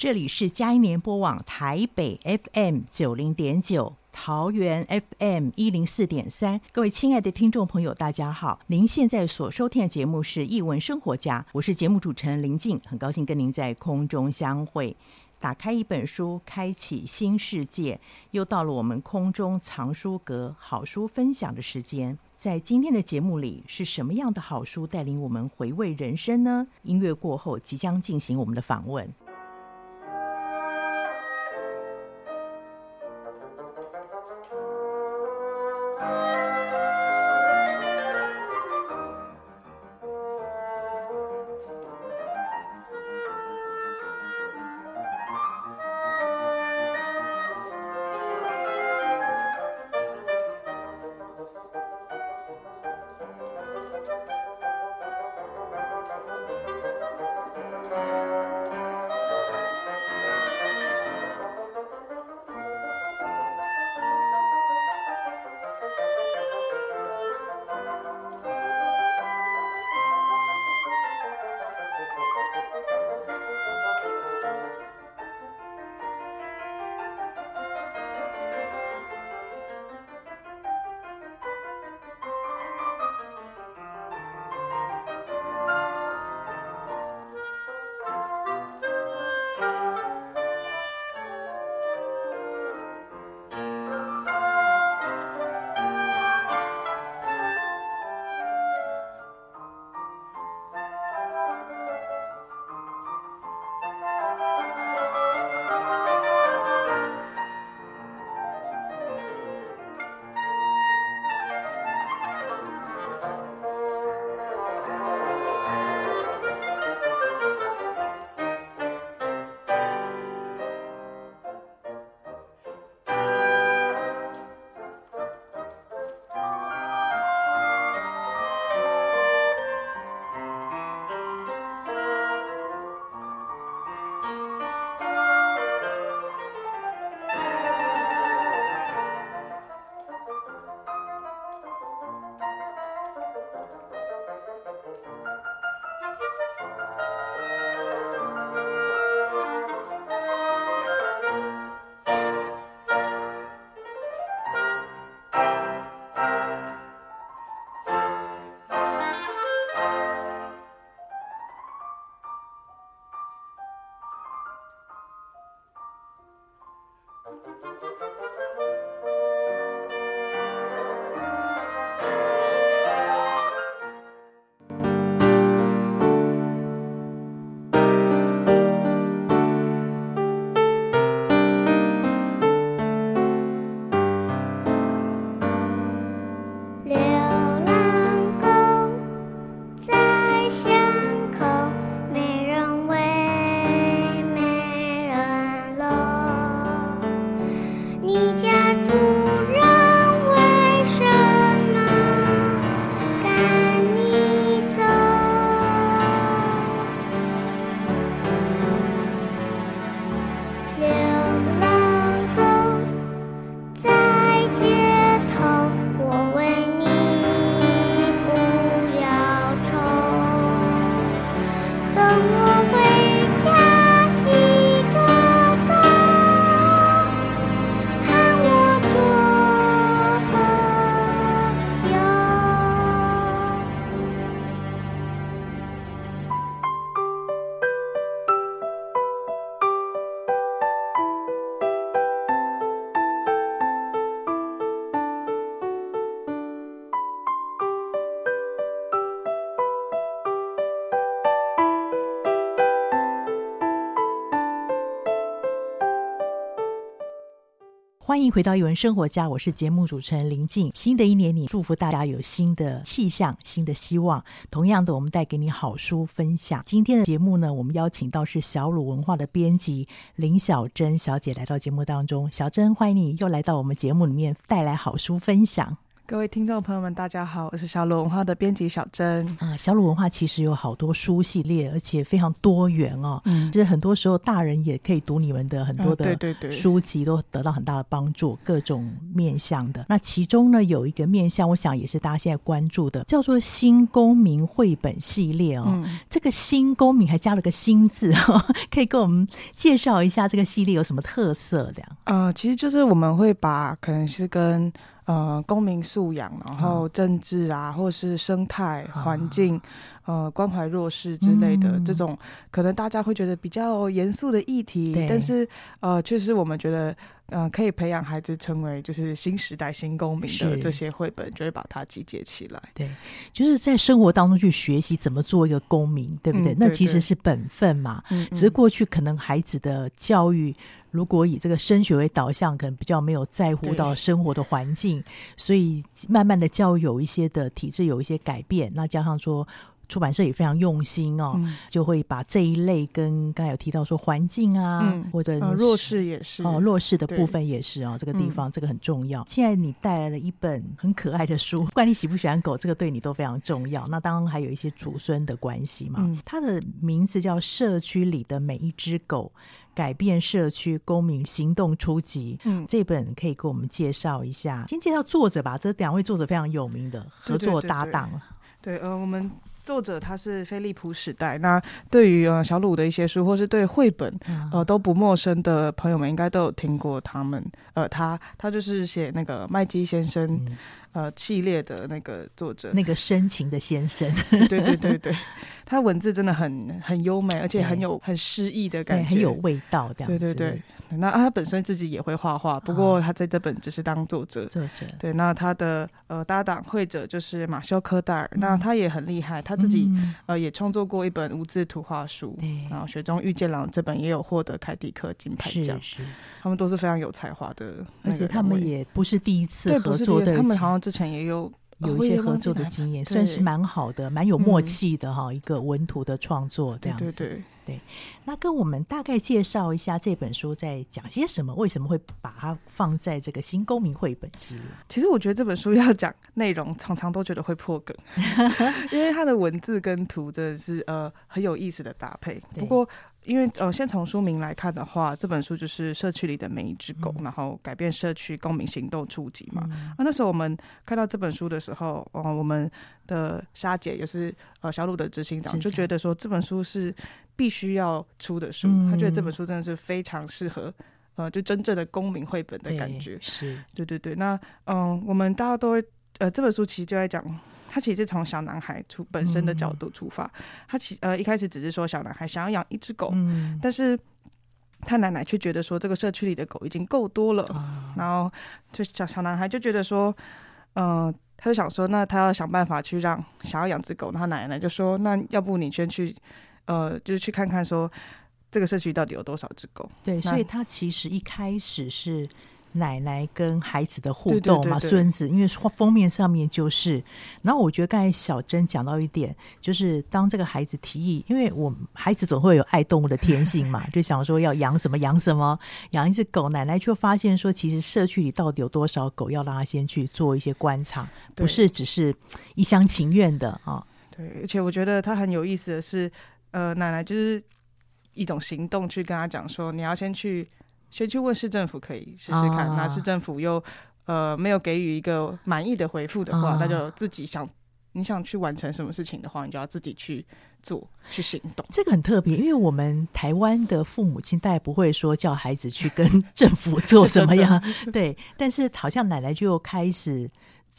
这里是佳音联播网台北 FM 九零点九，桃园 FM 一零四点三。各位亲爱的听众朋友，大家好！您现在所收听的节目是《译文生活家》，我是节目主持人林静，很高兴跟您在空中相会。打开一本书，开启新世界。又到了我们空中藏书阁好书分享的时间。在今天的节目里，是什么样的好书带领我们回味人生呢？音乐过后，即将进行我们的访问。欢迎回到艺文生活家，我是节目主持人林静。新的一年里，祝福大家有新的气象、新的希望。同样的，我们带给你好书分享。今天的节目呢，我们邀请到是小鲁文化的编辑林小珍小姐来到节目当中。小珍，欢迎你又来到我们节目里面，带来好书分享。各位听众朋友们，大家好，我是小鲁文化的编辑小珍。啊，小鲁文化其实有好多书系列，而且非常多元哦。嗯，其实很多时候大人也可以读你们的很多的书籍，都得到很大的帮助，各种面向的。那其中呢，有一个面向，我想也是大家现在关注的，叫做新公民绘本系列哦。嗯，这个新公民还加了个新字哦，可以跟我们介绍一下这个系列有什么特色的？呃，其实就是我们会把可能是跟呃，公民素养，然后政治啊，或是生态环境，呃，关怀弱势之类的、嗯、这种，可能大家会觉得比较严肃的议题，但是呃，确实我们觉得，嗯、呃，可以培养孩子成为就是新时代新公民的这些绘本，就会把它集结起来。对，就是在生活当中去学习怎么做一个公民，对不对？嗯、对对，那其实是本分嘛。嗯，只是过去可能孩子的教育。如果以这个升学为导向，可能比较没有在乎到生活的环境，所以慢慢的教育有一些的体制有一些改变。那加上说出版社也非常用心哦，嗯、就会把这一类跟刚才有提到说环境啊，嗯、或者、呃、弱势也是哦，弱势的部分也是哦，这个地方、嗯、这个很重要。现在你带来了一本很可爱的书，不管你喜不喜欢狗，这个对你都非常重要。那当然还有一些祖孙的关系嘛。嗯、它的名字叫《社区里的每一只狗》。改变社区公民行动初级，嗯，这本可以给我们介绍一下。先介绍作者吧，这两位作者非常有名的合作搭档。对，对，对，对，呃，我们作者他是菲利普时代。那对于呃小鲁的一些书，或是对绘本呃都不陌生的朋友们，应该都有听过他们。呃，他他就是写那个麦基先生。嗯呃，系列的那个作者，那个深情的先生，对对对对，他文字真的很很优美，而且很有很诗意的感觉，很有味道。这样，对对对。那他本身自己也会画画，不过他在这本只是当作者。作者对，那他的呃搭档绘者就是马修科戴尔，那他也很厉害，他自己呃也创作过一本无字图画书，然后雪中遇见狼这本也有获得凯迪克金牌奖。是，他们都是非常有才华的，而且他们也不是第一次合作的，他们好像之前也有。有一些合作的经验，算是蛮好的，蛮有默契的哈。嗯、一个文图的创作这样子，对对对，对。那跟我们大概介绍一下这本书在讲些什么？为什么会把它放在这个新公民绘本系列？其实我觉得这本书要讲内容，常常都觉得会破梗，因为它的文字跟图真的是呃很有意思的搭配。不过。因为呃，先从书名来看的话，这本书就是社区里的每一只狗，嗯、然后改变社区公民行动初级嘛。嗯、啊，那时候我们看到这本书的时候，哦、呃，我们的莎姐也是呃小鲁的执行长，就觉得说这本书是必须要出的书。他、嗯、觉得这本书真的是非常适合呃，就真正的公民绘本的感觉。是，对对对。那嗯、呃，我们大家都会呃，这本书其实就在讲。他其实从小男孩出本身的角度出发，嗯、他其呃一开始只是说小男孩想要养一只狗，嗯、但是他奶奶却觉得说这个社区里的狗已经够多了，哦、然后就小小男孩就觉得说，嗯、呃，他就想说，那他要想办法去让想要养只狗，那他奶奶就说，那要不你先去，呃，就是去看看说这个社区到底有多少只狗。对，所以他其实一开始是。奶奶跟孩子的互动嘛，孙子，因为封面上面就是。然后我觉得刚才小珍讲到一点，就是当这个孩子提议，因为我孩子总会有爱动物的天性嘛，就想说要养什么养什么，养一只狗。奶奶却发现说，其实社区里到底有多少狗，要让他先去做一些观察，不是只是一厢情愿的啊。对，而且我觉得他很有意思的是，呃，奶奶就是一种行动去跟他讲说，你要先去。先去问市政府可以试试看，那、啊、市政府又呃没有给予一个满意的回复的话，那、啊、就自己想你想去完成什么事情的话，你就要自己去做去行动。这个很特别，因为我们台湾的父母亲大概不会说叫孩子去跟 政府做什么样，对，但是好像奶奶就开始。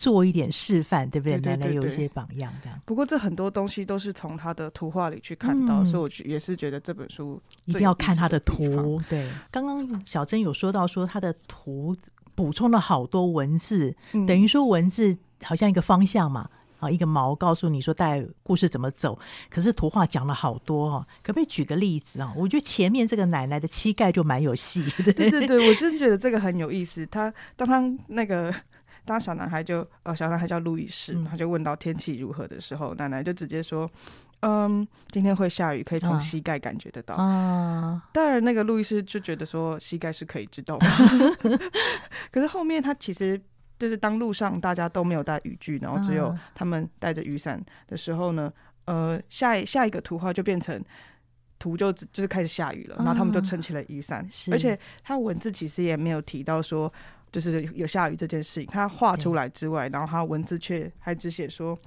做一点示范，对不对？奶奶有一些榜样，这样。不过这很多东西都是从他的图画里去看到，嗯、所以我也是觉得这本书一定要看他的图。对，刚刚小珍有说到说他的图补充了好多文字，嗯、等于说文字好像一个方向嘛。啊，一个毛告诉你说带故事怎么走，可是图画讲了好多哦，可不可以举个例子啊？我觉得前面这个奶奶的膝盖就蛮有戏的。对对对，我真觉得这个很有意思。他当他那个当小男孩就呃小男孩叫路易斯，他就问到天气如何的时候，嗯、奶奶就直接说。嗯，今天会下雨，可以从膝盖感觉得到。啊，当然，那个路易斯就觉得说膝盖是可以知道的。可是后面他其实就是当路上大家都没有带雨具，然后只有他们带着雨伞的时候呢，呃，下一下一个图画就变成图就就是开始下雨了，然后他们就撑起了雨伞。而且他文字其实也没有提到说就是有下雨这件事情，他画出来之外，然后他文字却还只写说。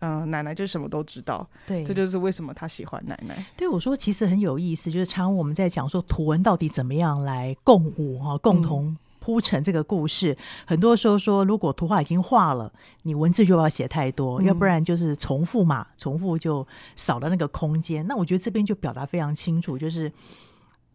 嗯、呃，奶奶就什么都知道，对，这就是为什么他喜欢奶奶。对，我说其实很有意思，就是常我们在讲说图文到底怎么样来共舞哈，共同铺成这个故事。嗯、很多时候说，如果图画已经画了，你文字就不要写太多，嗯、要不然就是重复嘛，重复就少了那个空间。那我觉得这边就表达非常清楚，就是。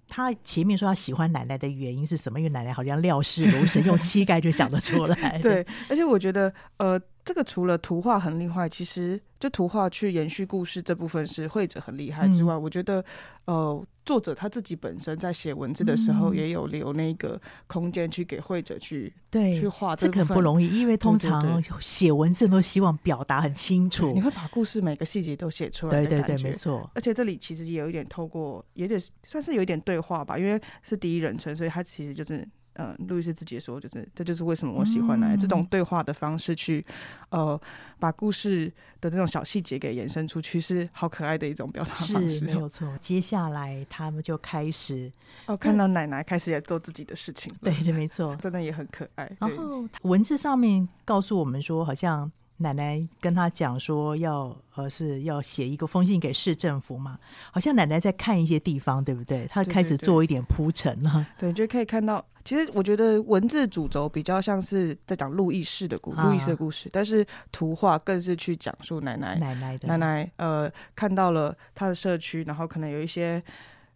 他前面说他喜欢奶奶的原因是什么？因为奶奶好像料事如神，用膝盖就想得出来。对，而且我觉得，呃，这个除了图画很厉害，其实就图画去延续故事这部分是绘者很厉害之外，嗯、我觉得，呃，作者他自己本身在写文字的时候，也有留那个空间去给绘者去对去画这，这个很不容易，因为通常写文字都希望表达很清楚，你会把故事每个细节都写出来。对对对，没错。而且这里其实也有一点透过，有点算是有一点对话吧，因为是第一人称，所以他其实就是。嗯，路易斯自己说，就是这就是为什么我喜欢来、嗯、这种对话的方式去，呃，把故事的那种小细节给延伸出去，是好可爱的一种表达方式。是，没有错。接下来他们就开始哦，看到奶奶开始也做自己的事情，对对，没错，真的也很可爱。然后文字上面告诉我们说，好像。奶奶跟他讲说要呃是要写一个封信给市政府嘛，好像奶奶在看一些地方，对不对？他开始做一点铺陈了。对，就可以看到，其实我觉得文字主轴比较像是在讲路易士的故路易士的故事，但是图画更是去讲述奶奶奶奶的奶奶呃看到了他的社区，然后可能有一些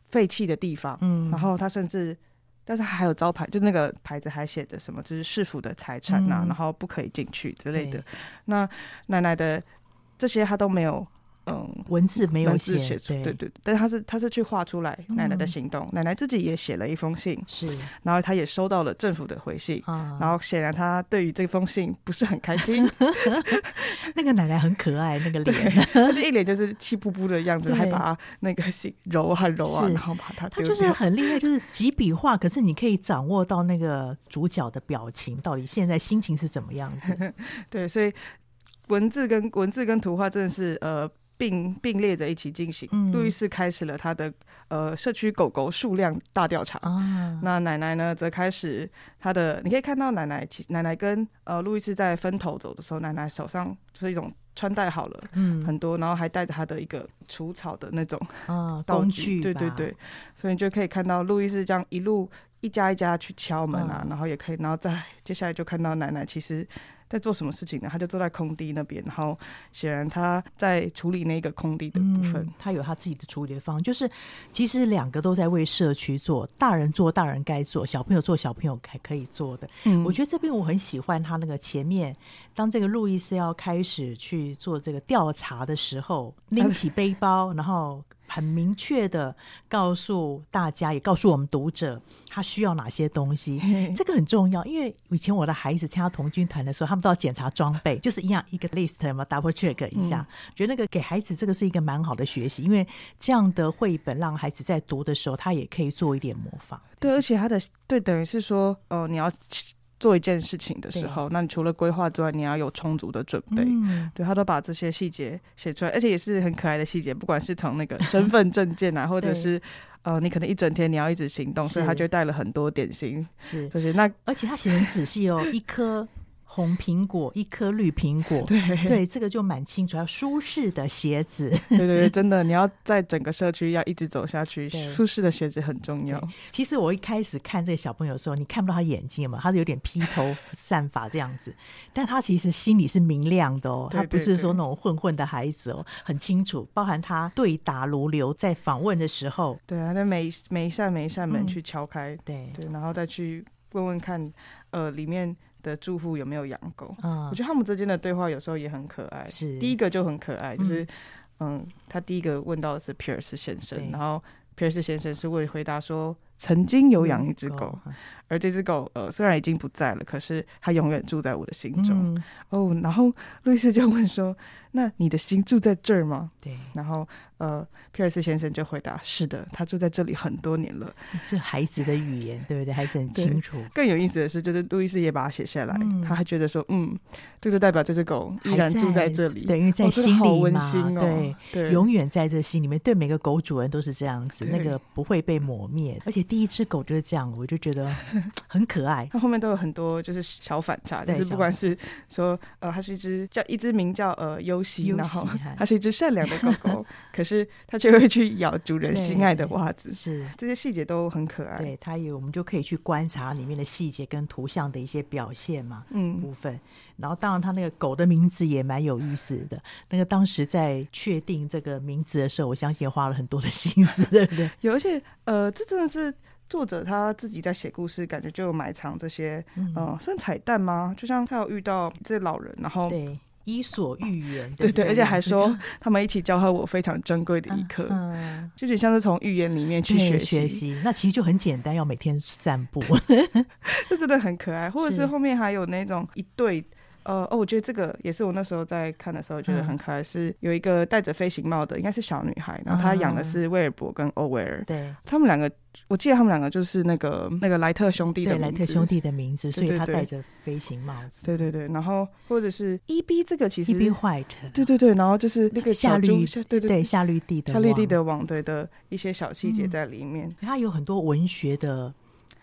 废弃的地方，嗯，然后他甚至。但是还有招牌，就那个牌子还写着什么，就是市府的财产呐、啊，嗯、然后不可以进去之类的。那奶奶的这些他都没有。嗯，文字没有写出，对。对，但是他是他是去画出来奶奶的行动，奶奶自己也写了一封信，是，然后他也收到了政府的回信，然后显然他对于这封信不是很开心。那个奶奶很可爱，那个脸，他就一脸就是气噗噗的样子，还把那个信揉啊揉啊，然后把它，他就是很厉害，就是几笔画，可是你可以掌握到那个主角的表情，到底现在心情是怎么样子。对，所以文字跟文字跟图画真的是呃。并并列着一起进行。嗯、路易斯开始了他的呃社区狗狗数量大调查。啊、那奶奶呢，则开始他的。你可以看到奶奶，其奶奶跟呃路易斯在分头走的时候，奶奶手上就是一种穿戴好了，嗯，很多，然后还带着他的一个除草的那种啊道具。对对对，所以你就可以看到路易斯这样一路一家一家去敲门啊，嗯、然后也可以，然后再接下来就看到奶奶其实。在做什么事情呢？他就坐在空地那边，然后显然他在处理那个空地的部分。嗯、他有他自己的处理的方法，就是其实两个都在为社区做，大人做大人该做，小朋友做小朋友还可以做的。嗯，我觉得这边我很喜欢他那个前面，当这个路易斯要开始去做这个调查的时候，拎起背包，然后。很明确的告诉大家，也告诉我们读者，他需要哪些东西，这个很重要。因为以前我的孩子参加童军团的时候，他们都要检查装备，就是一样一个 list 嘛，double check 一下。嗯、觉得那个给孩子这个是一个蛮好的学习，因为这样的绘本让孩子在读的时候，他也可以做一点模仿。对，而且他的对等于是说，哦、呃，你要。做一件事情的时候，那你除了规划之外，你要有充足的准备。嗯、对，他都把这些细节写出来，而且也是很可爱的细节。不管是从那个身份证件啊，或者是呃，你可能一整天你要一直行动，所以他就带了很多点心。是，这些那，而且他写很仔细哦，一颗。红苹果，一颗绿苹果，对对，这个就蛮清楚。要舒适的鞋子，对对对，真的，你要在整个社区要一直走下去，舒适的鞋子很重要。其实我一开始看这个小朋友的时候，你看不到他眼睛嘛，他是有点披头散发这样子，但他其实心里是明亮的哦，他不是说那种混混的孩子哦，很清楚。包含他对答如流，在访问的时候，对啊，那每每一扇每一扇门去敲开，嗯、对对，然后再去问问看，呃，里面。的住户有没有养狗。嗯，我觉得他们之间的对话有时候也很可爱。是，第一个就很可爱，就是嗯，嗯，他第一个问到的是皮尔斯先生，然后皮尔斯先生是为回答说曾经有养一只狗。嗯而这只狗，呃，虽然已经不在了，可是它永远住在我的心中。嗯、哦，然后路易斯就问说：“那你的心住在这儿吗？”对。然后，呃，皮尔斯先生就回答：“是的，他住在这里很多年了。”这孩子的语言，对不对？还是很清楚。更有意思的是，就是路易斯也把它写下来，嗯、他还觉得说：“嗯，这就代表这只狗依然住在这里。”对，因为在心里温馨哦、对对，永远在这心里面。对每个狗主人都是这样子，那个不会被磨灭。而且第一只狗就是这样，我就觉得 很可爱。它后面都有很多就是小反差，就是不管是说呃，它是一只叫一只名叫呃优西，然后它是一只善良的狗狗，可是它却会去咬主人心爱的袜子，是这些细节都很可爱。对，它也我们就可以去观察里面的细节跟图像的一些表现嘛，嗯，部分。然后当然，它那个狗的名字也蛮有意思的。那个当时在确定这个名字的时候，我相信花了很多的心思，对不对？有，而且呃，这真的是。作者他自己在写故事，感觉就有埋藏这些，嗯、呃，算彩蛋吗？就像他有遇到这些老人，然后对伊索寓言，对对，而且还说他们一起教会我非常珍贵的一课，嗯，就有点像是从寓言里面去学学习。那其实就很简单，要每天散步，这真的很可爱。或者是后面还有那种一对。呃哦，我觉得这个也是我那时候在看的时候觉得很可爱，嗯、是有一个戴着飞行帽的，应该是小女孩，然后她养的是威尔伯跟欧威尔，对、嗯，他们两个，我记得他们两个就是那个那个莱特兄弟的名字，莱特兄弟的名字，所以他戴着飞行帽子，对对对，然后或者是 E B 这个其实 E B White，对对对，然后就是那个夏绿，对对对，夏绿蒂的夏绿蒂的网对的一些小细节在里面，它有很多文学的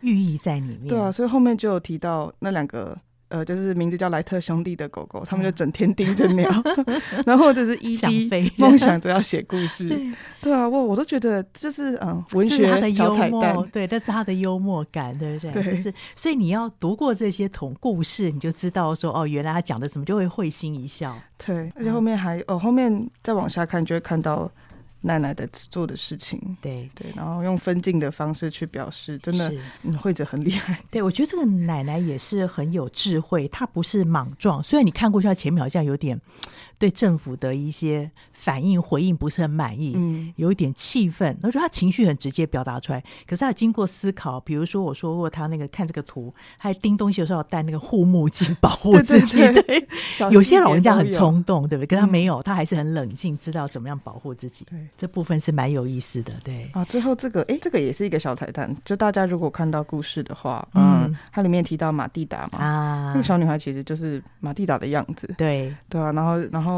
寓意在里面，对啊，所以后面就有提到那两个。呃，就是名字叫莱特兄弟的狗狗，他们就整天盯着鸟，然后或者是 E B 梦想着要写故事。对，啊，我我都觉得就是嗯，文学的小彩蛋，对，这是他的幽默感，对不对？对，就是所以你要读过这些童故事，你就知道说哦，原来他讲的什么，就会会心一笑。对，而且后面还、嗯、哦，后面再往下看，就会看到。奶奶的做的事情，对对，然后用分镜的方式去表示，真的，嗯，慧者很厉害。对，我觉得这个奶奶也是很有智慧，她不是莽撞。虽然你看过去，她前面好像有点对政府的一些反应回应不是很满意，嗯，有一点气愤。我觉得她情绪很直接表达出来，可是他经过思考，比如说我说过他那个看这个图，还盯东西的时候要戴那个护目镜保护自己。对，对，对，对，有些老人家很冲动，对不对？可是她没有，他还是很冷静，知道怎么样保护自己。对。这部分是蛮有意思的，对啊。最后这个，哎，这个也是一个小彩蛋。就大家如果看到故事的话，嗯，嗯它里面提到马蒂达嘛，啊，那个小女孩其实就是马蒂达的样子，对对啊。然后，然后，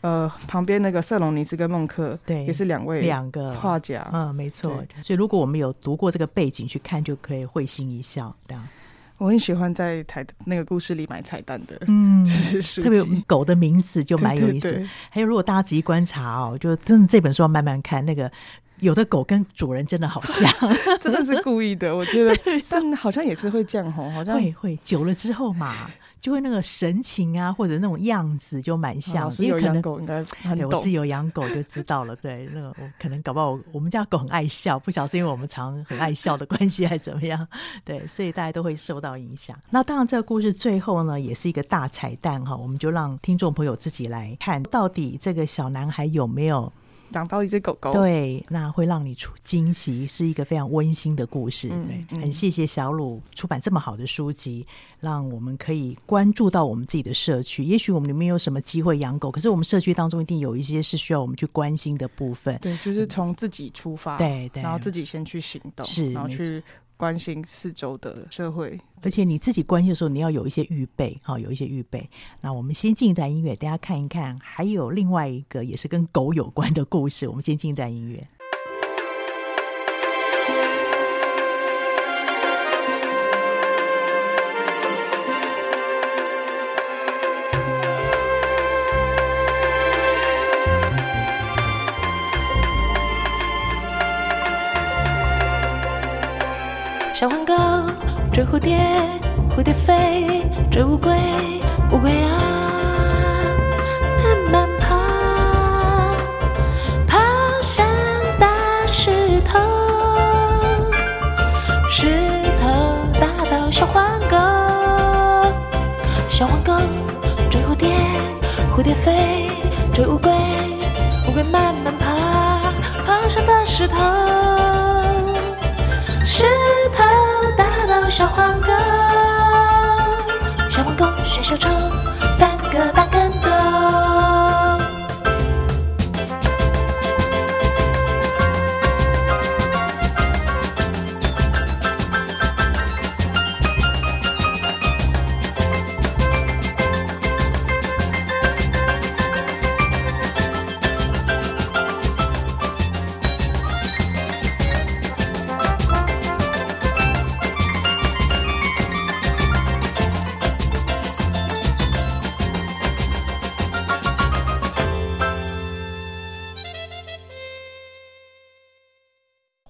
呃，旁边那个塞隆尼斯跟孟克，对，也是两位两个画家，嗯，没错。所以如果我们有读过这个背景去看，就可以会心一笑，这样。我很喜欢在彩那个故事里买彩蛋的，嗯，就是特别狗的名字就蛮有意思。对对对，还有，如果大家仔细观察哦，就真的这本书要慢慢看，那个有的狗跟主人真的好像，真的是故意的。我觉得，但好像也是会这样吼，好像会会久了之后嘛。就会那个神情啊，或者那种样子就蛮像。因为可能狗应该很懂。对，我自己有养狗就知道了。对，那个我可能搞不好我，我们家狗很爱笑，不晓得是因为我们常很爱笑的关系，还是怎么样？对，所以大家都会受到影响。那当然，这个故事最后呢，也是一个大彩蛋哈，我们就让听众朋友自己来看，到底这个小男孩有没有。养到一只狗狗，对，那会让你出惊喜，是一个非常温馨的故事。嗯、对，很谢谢小鲁出版这么好的书籍，让我们可以关注到我们自己的社区。也许我们里面有什么机会养狗，可是我们社区当中一定有一些是需要我们去关心的部分。对，就是从自己出发，嗯、对对，然后自己先去行动，是，然后去。关心四周的社会，而且你自己关心的时候，你要有一些预备，好，有一些预备。那我们先进一段音乐，大家看一看，还有另外一个也是跟狗有关的故事。我们先进一段音乐。小黄狗追蝴蝶，蝴蝶飞追乌龟，乌龟啊慢慢爬，爬上大石头，石头打倒小黄狗。小黄狗追蝴蝶，蝴蝶飞追乌龟，乌龟慢慢爬，爬上大石头。小黄狗，小黄狗学小丑，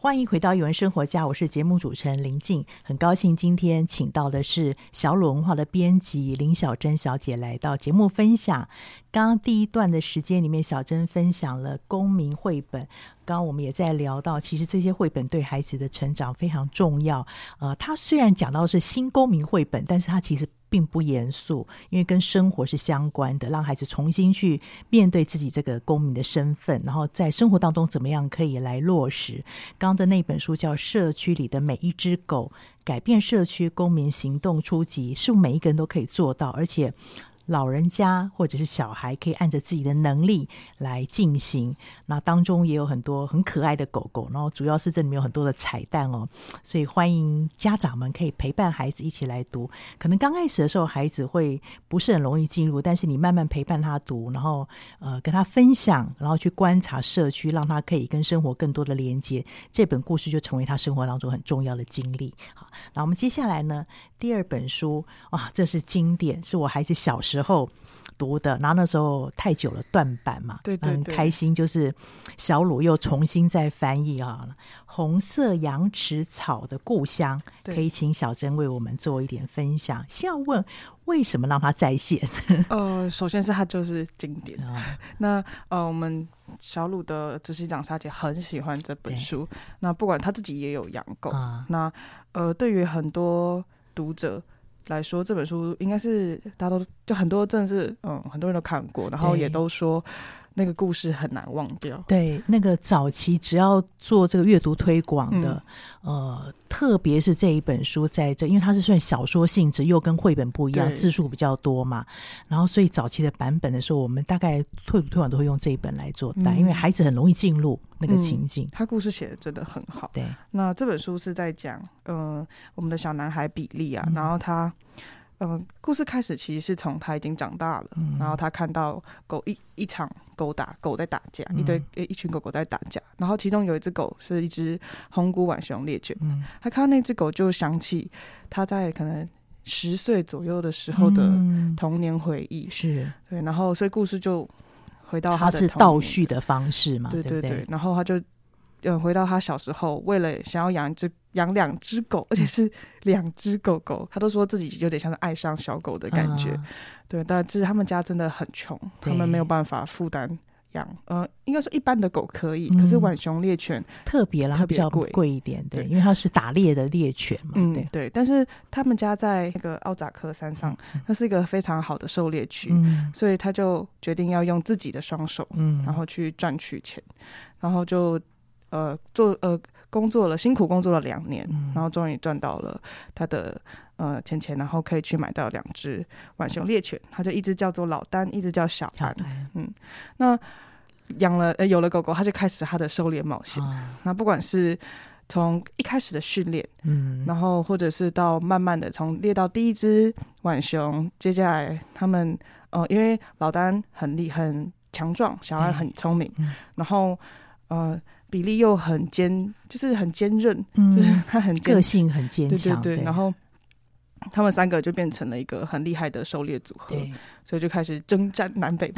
欢迎回到语文生活家，我是节目主持人林静，很高兴今天请到的是小鲁文化的编辑林小珍小姐来到节目分享。刚刚第一段的时间里面，小珍分享了公民绘本。刚刚我们也在聊到，其实这些绘本对孩子的成长非常重要。呃，他虽然讲到是新公民绘本，但是他其实并不严肃，因为跟生活是相关的，让孩子重新去面对自己这个公民的身份，然后在生活当中怎么样可以来落实。刚刚的那本书叫《社区里的每一只狗：改变社区公民行动初级》，是每一个人都可以做到，而且。老人家或者是小孩可以按着自己的能力来进行，那当中也有很多很可爱的狗狗，然后主要是这里面有很多的彩蛋哦，所以欢迎家长们可以陪伴孩子一起来读。可能刚开始的时候孩子会不是很容易进入，但是你慢慢陪伴他读，然后呃跟他分享，然后去观察社区，让他可以跟生活更多的连接，这本故事就成为他生活当中很重要的经历。好，那我们接下来呢，第二本书啊，这是经典，是我孩子小时候读的，然后那时候太久了断版嘛，对对对，很开心，就是小鲁又重新再翻译啊，《红色羊齿草的故乡》，可以请小珍为我们做一点分享。先要问为什么让他再现？呃，首先是他就是经典啊、哦。那呃，我们小鲁的执行长沙姐很喜欢这本书。那不管他自己也有养狗，啊、那呃，对于很多。读者来说，这本书应该是大家都就很多，真的是嗯，很多人都看过，然后也都说那个故事很难忘掉。对，那个早期只要做这个阅读推广的，嗯、呃，特别是这一本书在这，因为它是算小说性质，又跟绘本不一样，字数比较多嘛。然后，所以早期的版本的时候，我们大概推读推广都会用这一本来做带，嗯、因为孩子很容易进入。那个情境，嗯、他故事写的真的很好。对，那这本书是在讲，嗯、呃，我们的小男孩比利啊，嗯、然后他，嗯、呃，故事开始其实是从他已经长大了，嗯、然后他看到狗一一场狗打狗在打架，嗯、一堆一群狗狗在打架，然后其中有一只狗是一只红骨浣熊猎犬，嗯、他看到那只狗就想起他在可能十岁左右的时候的童年回忆，是、嗯、对，然后所以故事就。回到他，的是倒叙的方式嘛？对对对，对？对，然后他就嗯回到他小时候，为了想要养一只养两只狗，而且是两只狗狗，嗯、他都说自己有点像是爱上小狗的感觉。嗯、对，但是他们家真的很穷，他们没有办法负担。养。呃，应该说一般的狗可以，嗯、可是浣熊猎犬特别啦，比较贵。贵一点，对，对。因为它是打猎的猎犬嘛，嗯，对。对。但是他们家在那个奥扎克山上，那、嗯、是一个非常好的狩猎区，嗯、所以他就决定要用自己的双手，嗯，然后去赚取钱，然后就呃做呃工作了，辛苦工作了两年，嗯、然后终于赚到了他的。呃，钱钱，然后可以去买到两只浣熊猎犬，他就一只叫做老丹，一只叫小安。嗯，那养了呃有了狗狗，他就开始他的狩猎冒险。啊、那不管是从一开始的训练，嗯，然后或者是到慢慢的从猎到第一只浣熊，接下来他们呃，因为老丹很厉很强壮，小安很聪明，嗯、然后呃。比例又很坚，就是很坚韧，嗯、就是他很个性很坚强，对对对。然后他们三个就变成了一个很厉害的狩猎组合，所以就开始征战南北，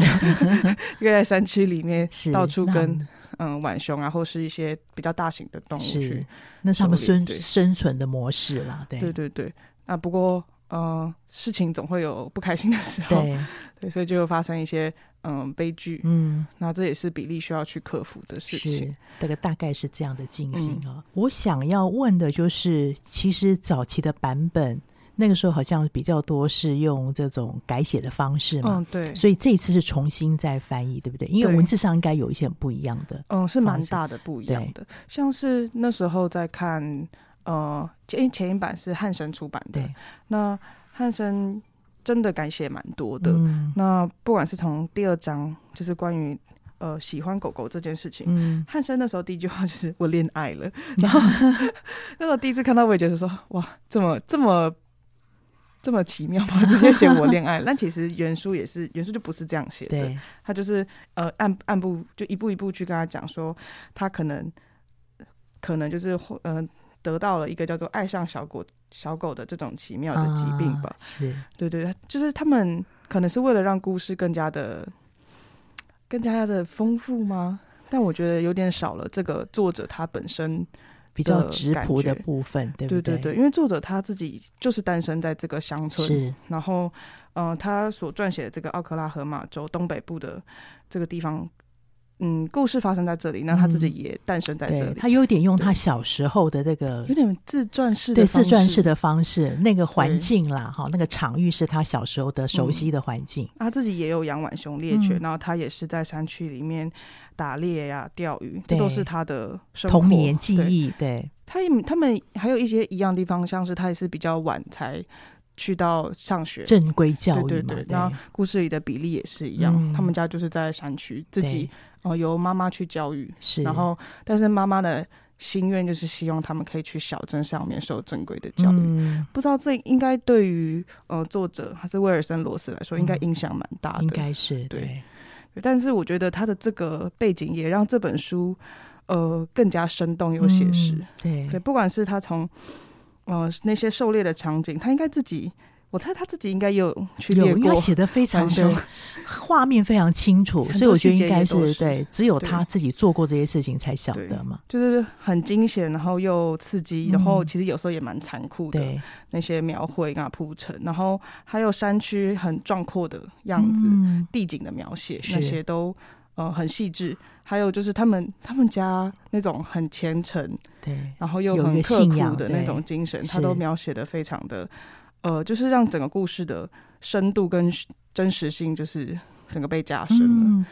因为在山区里面到处跟嗯浣熊啊，或是一些比较大型的动物去，那是他们生生存的模式啦。对对对对。那不过呃，事情总会有不开心的时候，对，对，所以就会发生一些。嗯，悲剧。嗯，那这也是比利需要去克服的事情。这个大概是这样的进行啊。嗯、我想要问的就是，其实早期的版本那个时候好像比较多是用这种改写的方式嘛，嗯，对，所以这一次是重新再翻译，对不对？因为文字上应该有一些很不一样的，嗯，是蛮大的不一样的。像是那时候在看，呃，因为前一版是汉生出版的，那汉生真的改写蛮多的。嗯、那不管是从第二章，就是关于。呃，喜欢狗狗这件事情，嗯，汉生那时候第一句话就是 我恋爱了，然后 那时候第一次看到，我也觉得说，哇，这么这么这么奇妙吗？直接写我恋爱，但其实原书也是原书就不是这样写的，他就是呃按按部就一步一步去跟他讲说，他可能可能就是呃得到了一个叫做爱上小狗小狗的这种奇妙的疾病吧，啊、是对对，就是他们可能是为了让故事更加的。更加的丰富吗？但我觉得有点少了这个作者他本身比较直朴的部分，对不对？对对对，因为作者他自己就是诞生在这个乡村，是然后，嗯、呃，他所撰写的这个奥克拉荷马州东北部的这个地方。嗯，故事发生在这里，那他自己也诞生在这里。嗯、他有点用他小时候的那个，有点自传式的对自传式的方式，那个环境啦，哈，那个场域是他小时候的熟悉的环境。他自己也有养浣熊猎犬，嗯、然后他也是在山区里面打猎呀、啊、钓鱼，这都是他的童年记忆。对，他也他们还有一些一样的地方，像是他也是比较晚才去到上学，正规教育嘛。对对对，然后故事里的比例也是一样，嗯、他们家就是在山区自己。哦，由妈妈去教育，是，然后，但是妈妈的心愿就是希望他们可以去小镇上面受正规的教育。嗯、不知道这应该对于呃作者还是威尔森罗斯来说，应该影响蛮大的。应该是对，对。但是我觉得他的这个背景也让这本书呃更加生动又写实。嗯、对对，不管是他从呃那些狩猎的场景，他应该自己。我猜他自己应该有去有，因为写的非常的 画面非常清楚，所以我觉得应该是对，只有他自己做过这些事情才晓得嘛。就是很惊险，然后又刺激，然后其实有时候也蛮残酷的那些描绘啊铺陈，然后还有山区很壮阔的样子，地景的描写那些都呃很细致，还有就是他们他们家那种很虔诚，对，然后又很刻苦的那种精神，他都描写的非常的。呃，就是让整个故事的深度跟真实性，就是整个被加深了。嗯，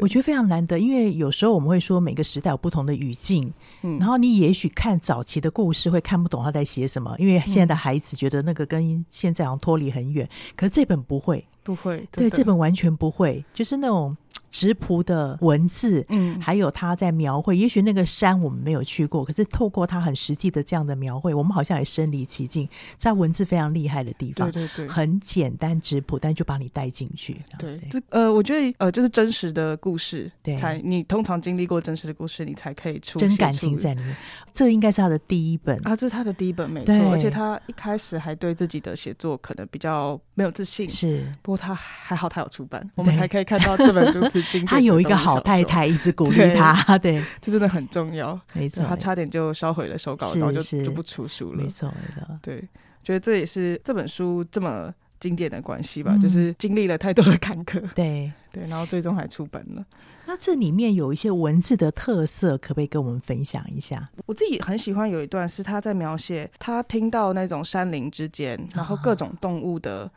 我觉得非常难得，因为有时候我们会说每个时代有不同的语境，嗯，然后你也许看早期的故事会看不懂他在写什么，因为现在的孩子觉得那个跟现在好像脱离很远，可是这本不会，不会，对，这本完全不会，就是那种。直朴的文字，嗯，还有他在描绘。也许那个山我们没有去过，可是透过他很实际的这样的描绘，我们好像也身临其境，在文字非常厉害的地方。对对对，很简单直朴，但就把你带进去。对，这呃，我觉得呃，就是真实的故事，对，才你通常经历过真实的故事，你才可以出真感情在里面。这应该是他的第一本啊，这是他的第一本，没错。而且他一开始还对自己的写作可能比较没有自信，是。不过他还好，他有出版，我们才可以看到这本如此。他有一个好太太一直鼓励他，对，对这真的很重要。没错，他差点就烧毁了手稿，然后就就不出书了。没错，没错。对，觉得这也是这本书这么经典的关系吧，嗯、就是经历了太多的坎坷。对 对，然后最终还出版了。那这里面有一些文字的特色，可不可以跟我们分享一下？我自己很喜欢有一段是他在描写他听到那种山林之间，然后各种动物的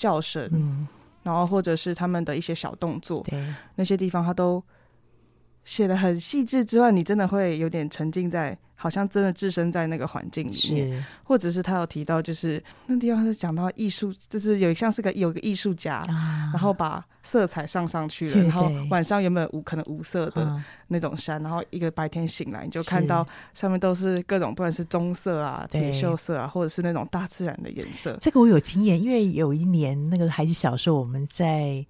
叫声。啊、嗯。然后，或者是他们的一些小动作，对那些地方他都写的很细致。之外，你真的会有点沉浸在，好像真的置身在那个环境里面。或者是他有提到，就是那地方是讲到艺术，就是有像是个有个艺术家，啊、然后把。色彩上上去了，然后晚上原本无可能无色的那种山，然后一个白天醒来，你就看到上面都是各种，不管是棕色啊、铁锈色啊，或者是那种大自然的颜色。这个我有经验，因为有一年那个还是小时候，我们在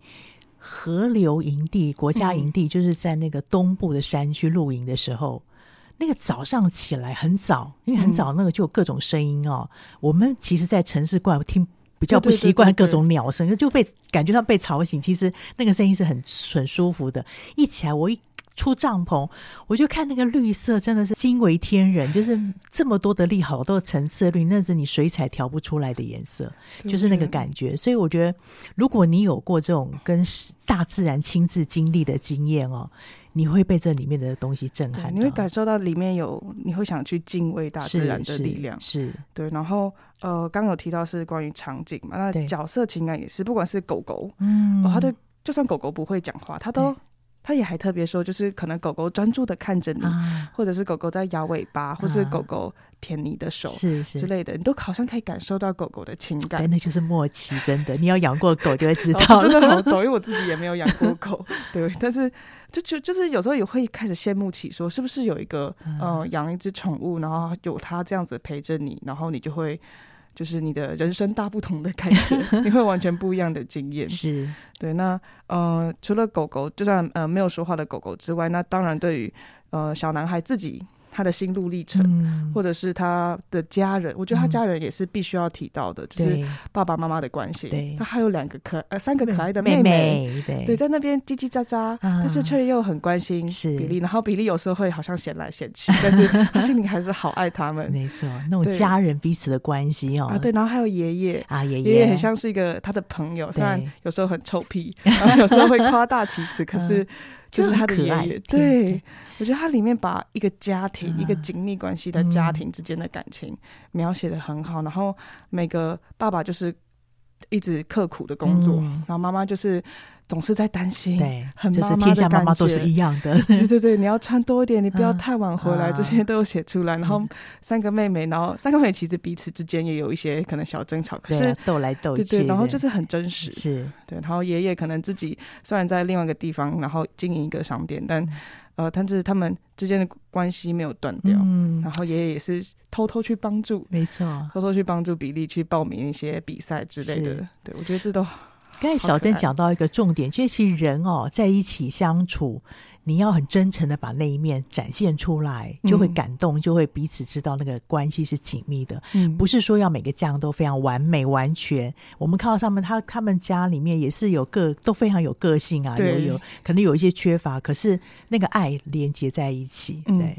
河流营地、国家营地，就是在那个东部的山区露营的时候，那个早上起来很早，因为很早那个就有各种声音哦。我们其实，在城市过来听。比较不习惯各种鸟声，就被感觉到被吵醒。其实那个声音是很很舒服的。一起来，我一出帐篷，我就看那个绿色，真的是惊为天人。就是这么多的绿，好多层次绿，那是你水彩调不出来的颜色，就是那个感觉。所以我觉得，如果你有过这种跟大自然亲自经历的经验哦，你会被这里面的东西震撼，你会感受到里面有，你会想去敬畏大自然的力量，是，是对。然后呃，刚有提到是关于场景嘛，那角色情感也是，不管是狗狗，嗯，哦，它的就算狗狗不会讲话，它都。他也还特别说，就是可能狗狗专注的看着你，啊、或者是狗狗在摇尾巴，啊、或是狗狗舔你的手，是是之类的，你都好像可以感受到狗狗的情感。那就是默契，真的。你要养过狗就会知 道、哦，真的好懂，因为我自己也没有养过狗，对。但是就就就是有时候也会开始羡慕起，说是不是有一个呃养一只宠物，然后有它这样子陪着你，然后你就会。就是你的人生大不同的感觉，你会完全不一样的经验。是对。那呃，除了狗狗，就算呃没有说话的狗狗之外，那当然对于呃小男孩自己。他的心路历程，嗯、或者是他的家人，我觉得他家人也是必须要提到的，嗯、就是爸爸妈妈的关系。对，他还有两个可呃三个可爱的妹妹，妹妹。对，对，在那边叽叽喳喳，啊、但是却又很关心比利。然后比利有时候会好像嫌来嫌去，但是他心里还是好爱他们。没错，那种家人彼此的关系哦。啊，对，然后还有爷爷。啊，爷爷。爷爷很像是一个他的朋友，虽然有时候很臭屁，然后有时候会夸大其词，可是。就是他的爷爷，对，我觉得他里面把一个家庭，一个紧密关系的家庭之间的感情描写的很好，然后每个爸爸就是一直刻苦的工作，然后妈妈就是。总是在担心，对，很是天下妈妈都是一样的。对对对，你要穿多一点，你不要 太晚回来，这些都有写出来。然后三个妹妹，然后三个妹妹其实彼此之间也有一些可能小争吵，可是斗来斗去，对对，然后就是很真实，是对。然后爷爷可能自己虽然在另外一个地方，然后经营一个商店，但呃，但是他们之间的关系没有断掉。嗯，然后爷爷也是偷偷去帮助，没错，偷偷去帮助比利去报名一些比赛之类的。对，我觉得这都。刚才小珍讲到一个重点，就是其实人哦在一起相处，你要很真诚的把那一面展现出来，就会感动，嗯、就会彼此知道那个关系是紧密的。嗯，不是说要每个家都非常完美完全。我们看到他们，他他们家里面也是有个都非常有个性啊，对有有可能有一些缺乏，可是那个爱连接在一起。对、嗯，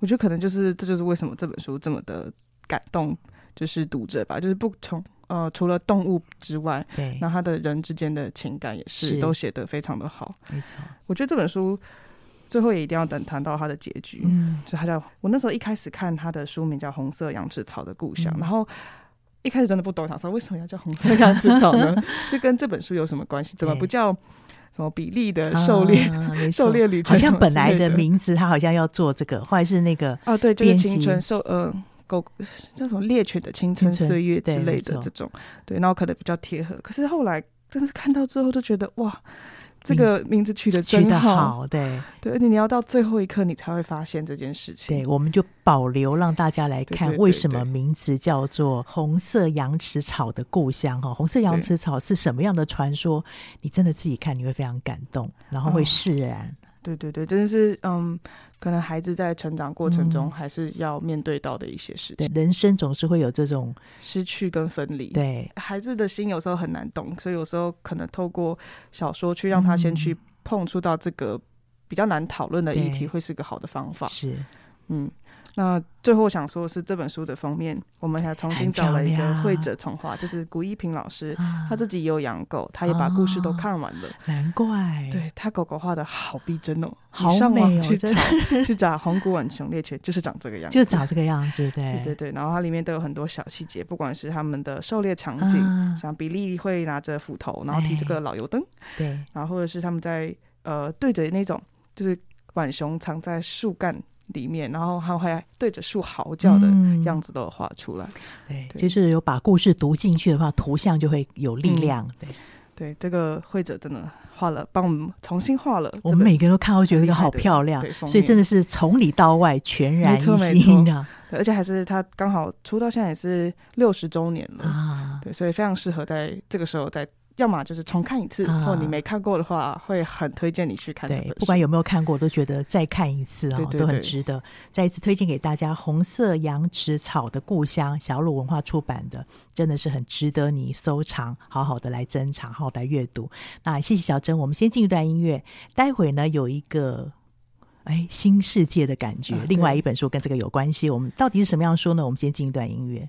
我觉得可能就是这就是为什么这本书这么的感动，就是读者吧，就是不从。呃，除了动物之外，对，那他的人之间的情感也是，是都写得非常的好。没错，我觉得这本书最后也一定要等谈到他的结局。嗯，就他叫我那时候一开始看他的书名叫《红色羊齿草的故乡》，嗯，然后一开始真的不懂，想说为什么要叫红色羊齿草呢？就跟这本书有什么关系？怎么不叫什么比利的狩猎、啊、狩猎旅程？好像本来的名字他好像要做这个，或者是那个哦，对，就是青春狩，嗯、呃。狗 叫什么猎犬的青春岁月之类的这种，对，然后可能比较贴合。可是后来真是看到之后就觉得哇，这个名字取得真好，对对，而且你要到最后一刻你才会发现这件事情。对，我们就保留让大家来看为什么名字叫做红色羊齿草的故乡哈？红色羊齿草是什么样的传说？你真的自己看你会非常感动，然后会释然。对对对，真的是嗯。可能孩子在成长过程中还是要面对到的一些事情。嗯、人生总是会有这种失去跟分离。对，孩子的心有时候很难懂，所以有时候可能透过小说去让他先去碰触到这个比较难讨论的议题，会是个好的方法。是，嗯。那最后想说的是，这本书的封面，我们还重新找了一个绘者重画，就是古一平老师，啊、他自己也有养狗，他也把故事都看完了。难怪，对他狗狗画的好逼真哦，好美哦！去找 去找红骨吻熊猎犬，就是长这个样子，就长这个样子，对对对对。然后它里面都有很多小细节，不管是他们的狩猎场景，啊、像比利会拿着斧头，然后提这个老油灯，对，然后或者是他们在呃对着那种就是浣熊藏在树干。里面，然后还会对着树嚎叫的样子都有画出来。对，就是有把故事读进去的话，图像就会有力量。对，对，这个绘者真的画了，帮我们重新画了。我们每个人都看到觉得这个好漂亮，所以真的是从里到外全然一新。没错，没错。对，而且还是他刚好出道现在也是六十周年了啊，对，所以非常适合在这个时候在。要么就是重看一次，或、啊、你没看过的话，会很推荐你去看。对，不管有没有看过，都觉得再看一次啊，都很值得。再一次推荐给大家，《红色羊齿草的故乡》，小鲁文化出版的，真的是很值得你收藏，好好的来珍藏，好好来阅读。那谢谢小珍，我们先进一段音乐，待会呢有一个哎新世界的感觉，啊、另外一本书跟这个有关系。我们到底是什么样说呢？我们先进一段音乐。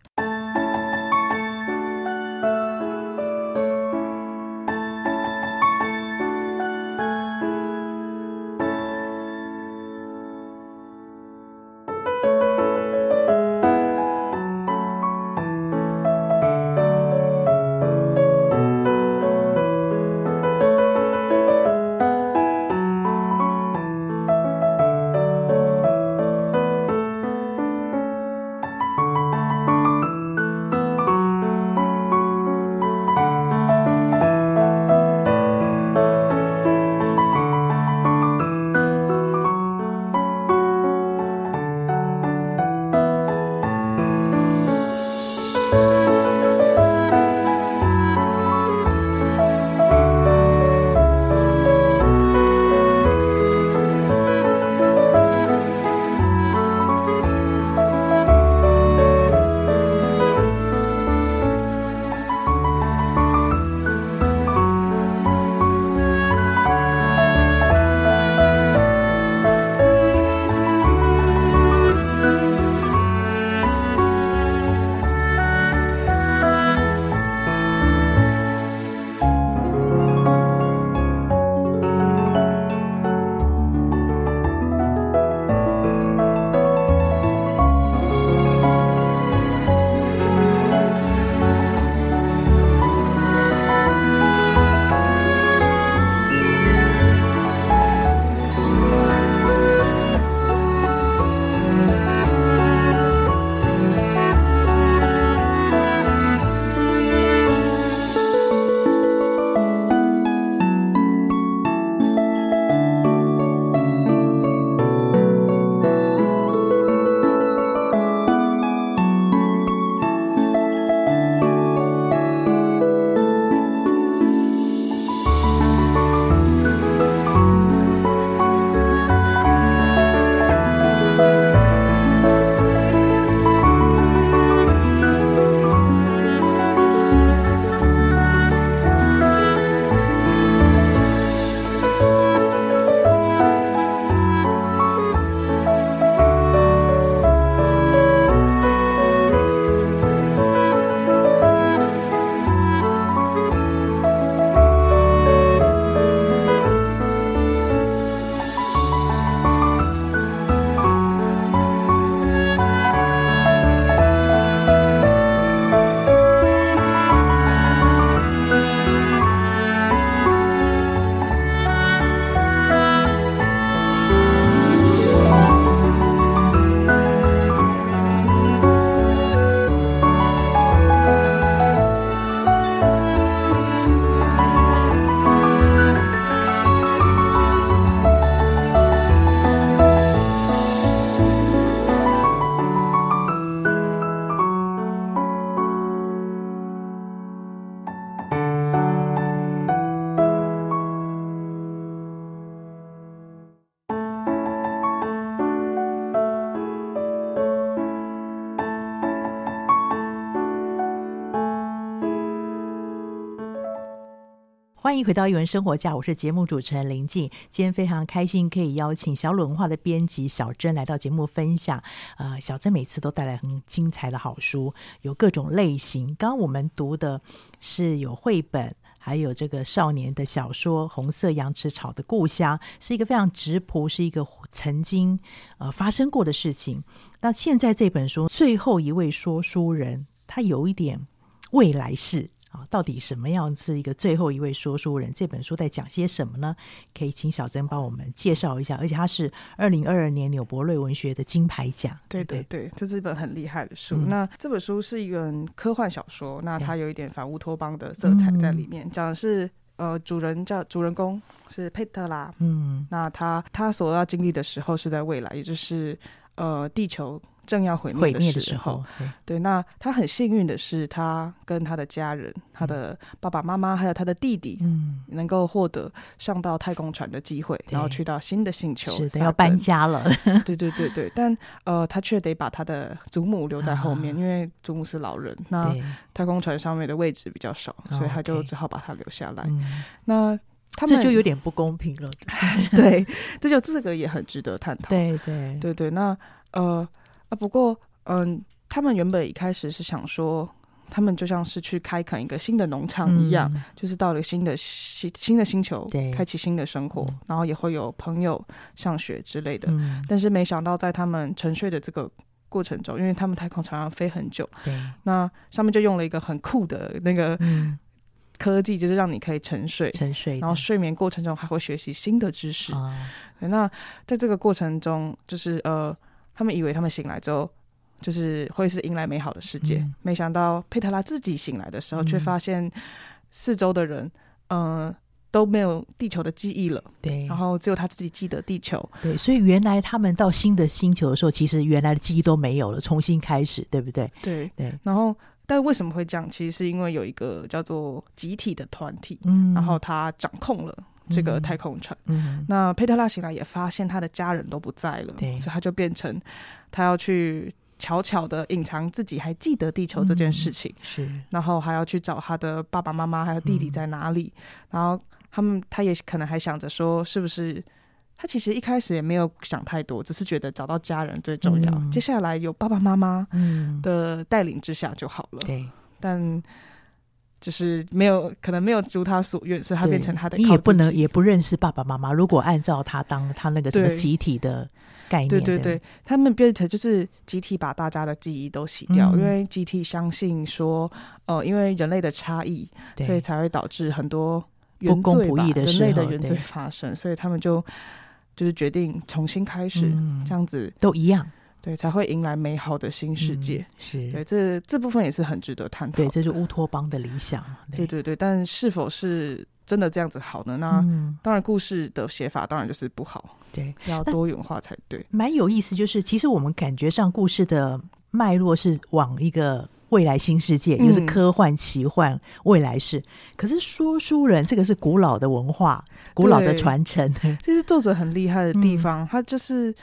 欢迎回到艺文生活家，我是节目主持人林静。今天非常开心可以邀请小鲁文化的编辑小珍来到节目分享。呃，小珍每次都带来很精彩的好书，有各种类型。刚刚我们读的是有绘本，还有这个少年的小说《红色羊齿草的故乡》，是一个非常质朴，是一个曾经呃发生过的事情。那现在这本书最后一位说书人，他有一点未来式。到底什么样是一个最后一位说书人？这本书在讲些什么呢？可以请小珍帮我们介绍一下。而且它是二零二二年纽伯瑞文学的金牌奖。对对对，这是一本很厉害的书。嗯、那这本书是一个科幻小说，那它有一点反乌托邦的色彩在里面，讲的是呃，主人叫主人公是佩特拉。嗯，那他他所要经历的时候是在未来，也就是呃，地球。正要毁灭的时候，对，对，那他很幸运的是，他跟他的家人，嗯、他的爸爸妈妈还有他的弟弟，嗯，能够获得上到太空船的机会，然后去到新的星球，是的，要搬家了。对对对对，但呃，他却得把他的祖母留在后面，啊、因为祖母是老人，那太空船上面的位置比较少，所以他就只好把他留下来。嗯、那他们这就有点不公平了。对，这就这个也很值得探讨。对对对对，那呃。啊，不过，嗯，他们原本一开始是想说，他们就像是去开垦一个新的农场一样，嗯、就是到了新的新新的星球，开启新的生活，嗯、然后也会有朋友上学之类的。嗯、但是没想到，在他们沉睡的这个过程中，因为他们太空船要飞很久，对，那上面就用了一个很酷的那个科技，就是让你可以沉睡，沉睡，然后睡眠过程中还会学习新的知识。啊、那在这个过程中，就是呃。他们以为他们醒来之后，就是会是迎来美好的世界。嗯、没想到佩特拉自己醒来的时候，却发现四周的人，嗯、呃，都没有地球的记忆了。对，然后只有他自己记得地球。对，所以原来他们到新的星球的时候，其实原来的记忆都没有了，重新开始，对不对？对对。然后，但为什么会这样？其实是因为有一个叫做集体的团体，嗯，然后他掌控了。这个太空船，嗯，那佩特拉醒来也发现他的家人都不在了，所以他就变成他要去悄悄的隐藏自己还记得地球这件事情，嗯、是，然后还要去找他的爸爸妈妈还有弟弟在哪里，嗯、然后他们他也可能还想着说，是不是他其实一开始也没有想太多，只是觉得找到家人最重要，嗯、接下来有爸爸妈妈的带领之下就好了，对，但。就是没有可能没有如他所愿，所以他变成他的。你也不能也不认识爸爸妈妈。如果按照他当他那个什么集体的概念，对对对，他们变成就是集体把大家的记忆都洗掉，嗯、因为集体相信说，呃，因为人类的差异，对所以才会导致很多不公不义的人类的原罪发生，所以他们就就是决定重新开始，嗯、这样子都一样。对，才会迎来美好的新世界。嗯、是对，这这部分也是很值得探讨。对，这是乌托邦的理想。对，对对对，但是否是真的这样子好呢？那、嗯、当然，故事的写法当然就是不好。对，要多元化才对。蛮有意思，就是其实我们感觉上故事的脉络是往一个未来新世界，嗯、就是科幻奇幻未来式。可是说书人这个是古老的文化，古老的传承。这是作者很厉害的地方，嗯、他就是。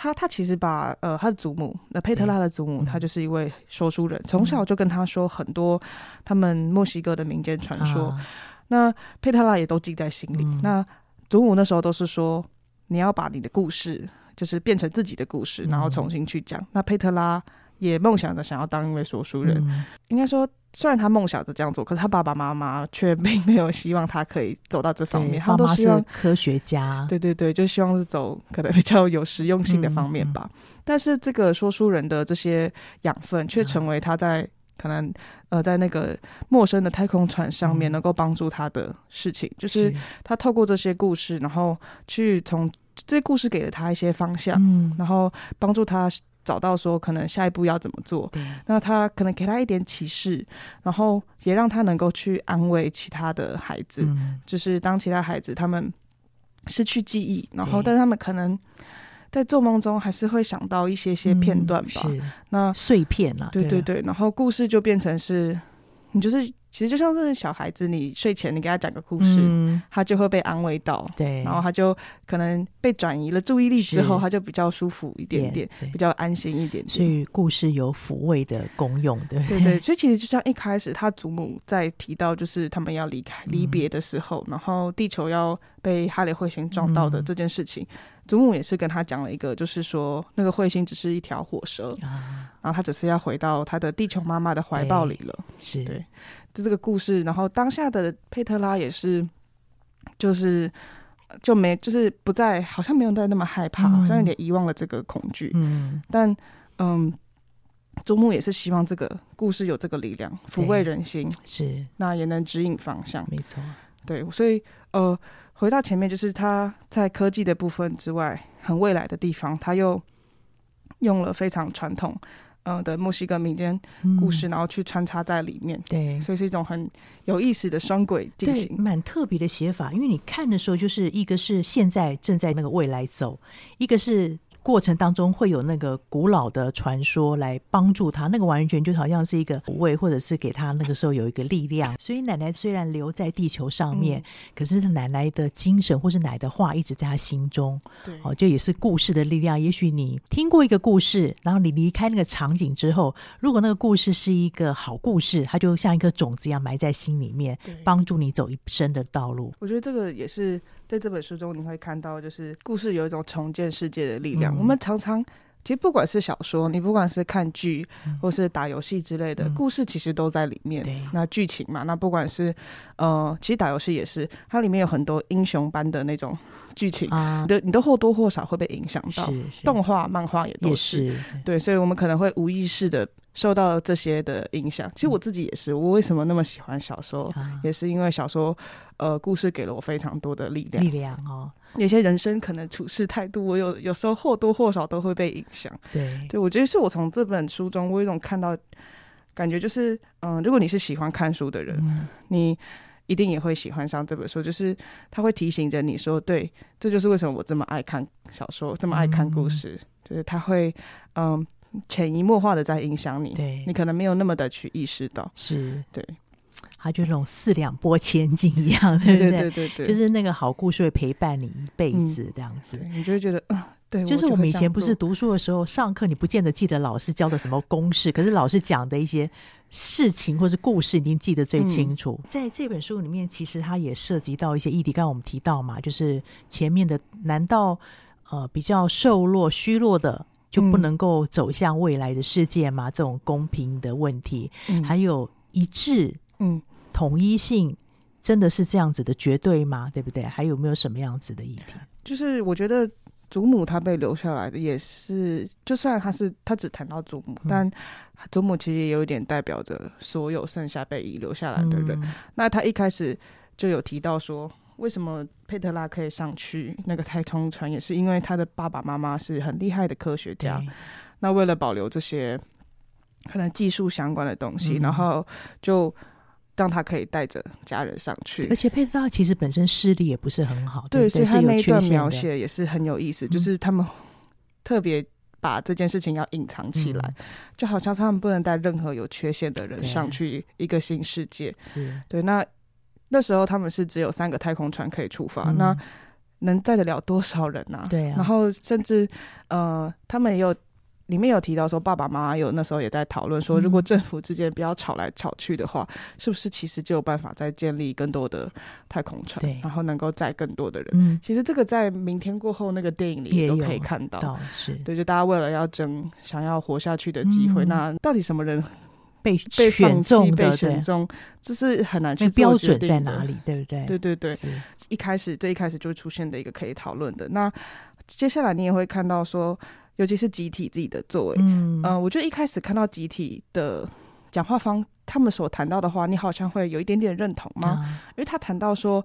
他他其实把呃他的祖母，那佩特拉的祖母，他就是一位说书人，从小就跟他说很多他们墨西哥的民间传说，那佩特拉也都记在心里。那祖母那时候都是说，你要把你的故事就是变成自己的故事，然后重新去讲。那佩特拉也梦想着想要当一位说书人，应该说。虽然他梦想着这样做，可是他爸爸妈妈却并没有希望他可以走到这方面。他都希望科学家，对对对，就希望是走可能比较有实用性的方面吧。嗯嗯、但是这个说书人的这些养分，却成为他在可能呃在那个陌生的太空船上面能够帮助他的事情，嗯、就是他透过这些故事，然后去从这些故事给了他一些方向，嗯、然后帮助他。找到说可能下一步要怎么做，那他可能给他一点启示，然后也让他能够去安慰其他的孩子，嗯、就是当其他孩子他们失去记忆，然后但他们可能在做梦中还是会想到一些些片段吧，嗯、那碎片啊，对对对，对然后故事就变成是你就是其实就像是小孩子，你睡前你给他讲个故事，嗯、他就会被安慰到，对，然后他就可能被转移了注意力之后，他就比较舒服一点点，比较安心一点点。所以故事有抚慰的功用，对对对。所以其实就像一开始他祖母在提到，就是他们要离开离别的时候，嗯、然后地球要被哈雷彗星撞到的这件事情。嗯祖母也是跟他讲了一个，就是说那个彗星只是一条火蛇，啊、然后他只是要回到他的地球妈妈的怀抱里了。是对，就这个故事。然后当下的佩特拉也是，就是就没，就是不再，好像没有再那么害怕，嗯、好像有点遗忘了这个恐惧。嗯，但嗯，祖母也是希望这个故事有这个力量抚慰人心，是那也能指引方向。没错，对，所以呃。回到前面，就是他在科技的部分之外，很未来的地方，他又用了非常传统，呃的墨西哥民间故事，嗯、然后去穿插在里面。对，所以是一种很有意思的双轨进行，蛮特别的写法。因为你看的时候，就是一个是现在正在那个未来走，一个是。过程当中会有那个古老的传说来帮助他，那个完全就好像是一个抚慰，或者是给他那个时候有一个力量。所以奶奶虽然留在地球上面，嗯、可是奶奶的精神或是奶奶的话一直在他心中。对，哦，就也是故事的力量。也许你听过一个故事，然后你离开那个场景之后，如果那个故事是一个好故事，它就像一颗种子一样埋在心里面，帮助你走一生的道路。我觉得这个也是。在这本书中，你会看到，就是故事有一种重建世界的力量。嗯、我们常常，其实不管是小说，你不管是看剧，或是打游戏之类的，嗯、故事其实都在里面。对那剧情嘛，那不管是呃，其实打游戏也是，它里面有很多英雄般的那种 剧情，啊、你的你都或多或少会被影响到。动画、漫画也都是。对，所以我们可能会无意识的。受到这些的影响，其实我自己也是。我为什么那么喜欢小说，啊、也是因为小说，呃，故事给了我非常多的力量。力量哦，有些人生可能处事态度，我有有时候或多或少都会被影响。对，对我觉得是我从这本书中，我有一种看到感觉，就是嗯、呃，如果你是喜欢看书的人，嗯、你一定也会喜欢上这本书。就是他会提醒着你说，对，这就是为什么我这么爱看小说，这么爱看故事。嗯、就是他会嗯。呃潜移默化的在影响你，对，你可能没有那么的去意识到，是对，它就那种四两拨千斤一样，对不对？对对对，就是那个好故事会陪伴你一辈子这样子，嗯、你就会觉得，嗯，对，就是我们以前不是读书的时候，上课你不见得记得老师教的什么公式，可是老师讲的一些事情或是故事，一定记得最清楚。嗯、在这本书里面，其实它也涉及到一些议题，刚刚我们提到嘛，就是前面的，难道呃比较瘦弱、虚弱的？就不能够走向未来的世界吗？嗯、这种公平的问题，嗯、还有一致，嗯，统一性，真的是这样子的绝对吗？对不对？还有没有什么样子的议题？就是我觉得祖母她被留下来的也是，就算她是她只谈到祖母，嗯、但祖母其实也有一点代表着所有剩下被遗留下来的人。嗯、那她一开始就有提到说。为什么佩特拉可以上去那个太空船？也是因为他的爸爸妈妈是很厉害的科学家。那为了保留这些可能技术相关的东西，嗯、然后就让他可以带着家人上去。而且佩特拉其实本身视力也不是很好，对，对对，所以他那一段描写也是很有意思，嗯、就是他们特别把这件事情要隐藏起来，嗯、就好像他们不能带任何有缺陷的人上去一个新世界。是对，那。那时候他们是只有三个太空船可以出发，嗯、那能载得了多少人呢、啊？对啊。然后甚至呃，他们也有里面有提到说，爸爸妈妈有那时候也在讨论说，如果政府之间不要吵来吵去的话，嗯、是不是其实就有办法再建立更多的太空船，然后能够载更多的人？嗯，其实这个在《明天过后》那个电影里也都可以看到，到是。对，就大家为了要争想要活下去的机会，嗯、那到底什么人？被被选中，被选中，这是很难去标准在哪里，对不对？对对对，一开始最一开始就会出现的一个可以讨论的。那接下来你也会看到说，尤其是集体自己的作为，嗯、呃，我觉得一开始看到集体的讲话方，他们所谈到的话，你好像会有一点点认同吗？嗯、因为他谈到说，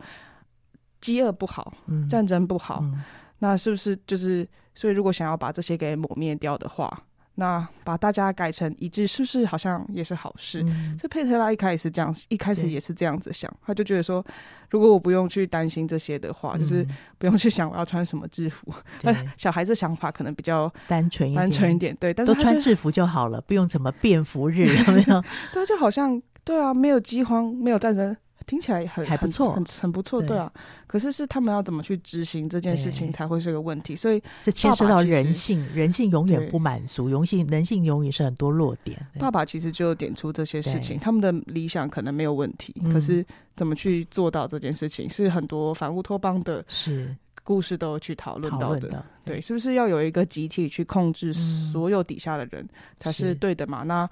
饥饿不好，嗯、战争不好，嗯、那是不是就是所以如果想要把这些给抹灭掉的话？那把大家改成一致，是不是好像也是好事？嗯，所以佩特拉一开始是这样，一开始也是这样子想，他就觉得说，如果我不用去担心这些的话，嗯、就是不用去想我要穿什么制服。对 小孩子想法可能比较单纯，单纯一点，对，但是都穿制服就好了，不用怎么便服日，有没有？对，就好像对啊，没有饥荒，没有战争。听起来很还不错，很很不错，对，啊。可是是他们要怎么去执行这件事情才会是个问题，所以这牵涉到人性，人性永远不满足，人性人性永远是很多弱点。爸爸其实就点出这些事情，他们的理想可能没有问题，可是怎么去做到这件事情，是很多反乌托邦的是故事都去讨论到的。对，是不是要有一个集体去控制所有底下的人才是对的嘛？那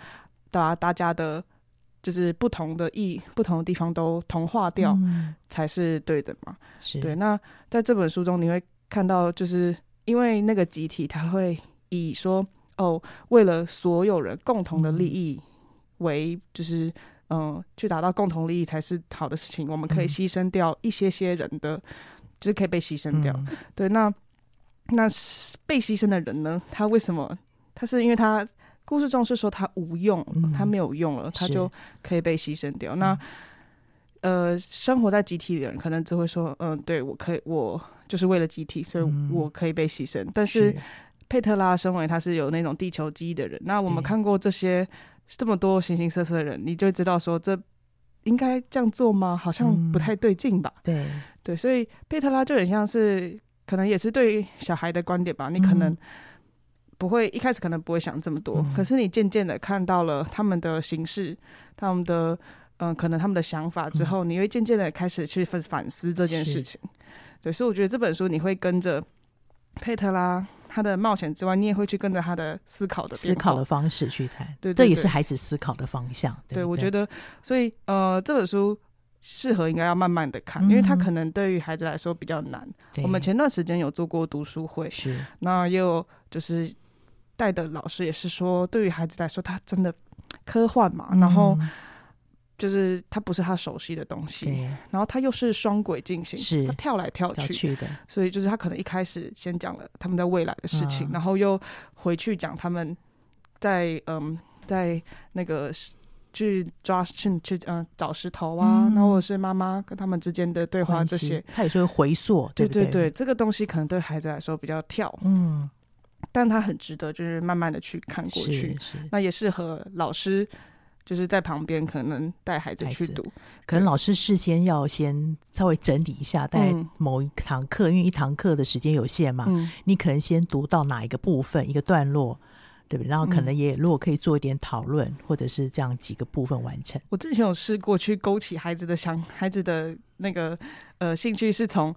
大大家的。就是不同的意，不同的地方都同化掉，才是对的嘛？是对。那在这本书中，你会看到，就是因为那个集体，他会以说哦，为了所有人共同的利益为，就是嗯、呃，去达到共同利益才是好的事情。我们可以牺牲掉一些些人的，就是可以被牺牲掉。对，那那被牺牲的人呢？他为什么？他是因为他。故事中是说他无用，他没有用了，嗯、他就可以被牺牲掉。那呃，生活在集体的人可能只会说，嗯、呃，对我可以，我就是为了集体，所以我可以被牺牲。嗯、但是佩特拉身为他是有那种地球记忆的人，那我们看过这些这么多形形色色的人，你就知道说，这应该这样做吗？好像不太对劲吧？嗯、对对，所以佩特拉就很像是，可能也是对小孩的观点吧。你可能。不会一开始可能不会想这么多，嗯、可是你渐渐的看到了他们的形式，他们的嗯、呃，可能他们的想法之后，嗯、你会渐渐的开始去反反思这件事情。对，所以我觉得这本书你会跟着佩特拉他的冒险之外，你也会去跟着他的思考的思考的方式去谈。对，对，对，这也是孩子思考的方向。对，我觉得，所以呃，这本书适合应该要慢慢的看，嗯、因为他可能对于孩子来说比较难。对我们前段时间有做过读书会，是那也有就是。带的老师也是说，对于孩子来说，他真的科幻嘛，嗯、然后就是他不是他熟悉的东西，对。然后他又是双轨进行，是他跳来跳去，去的，所以就是他可能一开始先讲了他们在未来的事情，嗯、然后又回去讲他们在嗯在那个去抓去去嗯找石头啊，嗯、然后或者是妈妈跟他们之间的对话这些，他也是会回溯，对对？对，这个东西可能对孩子来说比较跳，嗯。但他很值得，就是慢慢的去看过去，那也适合老师，就是在旁边可能带孩子去读，可能老师事先要先稍微整理一下，在某一堂课，嗯、因为一堂课的时间有限嘛，嗯、你可能先读到哪一个部分，一个段落，对不对？然后可能也如果可以做一点讨论，嗯、或者是这样几个部分完成。我之前有试过去勾起孩子的想，孩子的那个呃兴趣是从。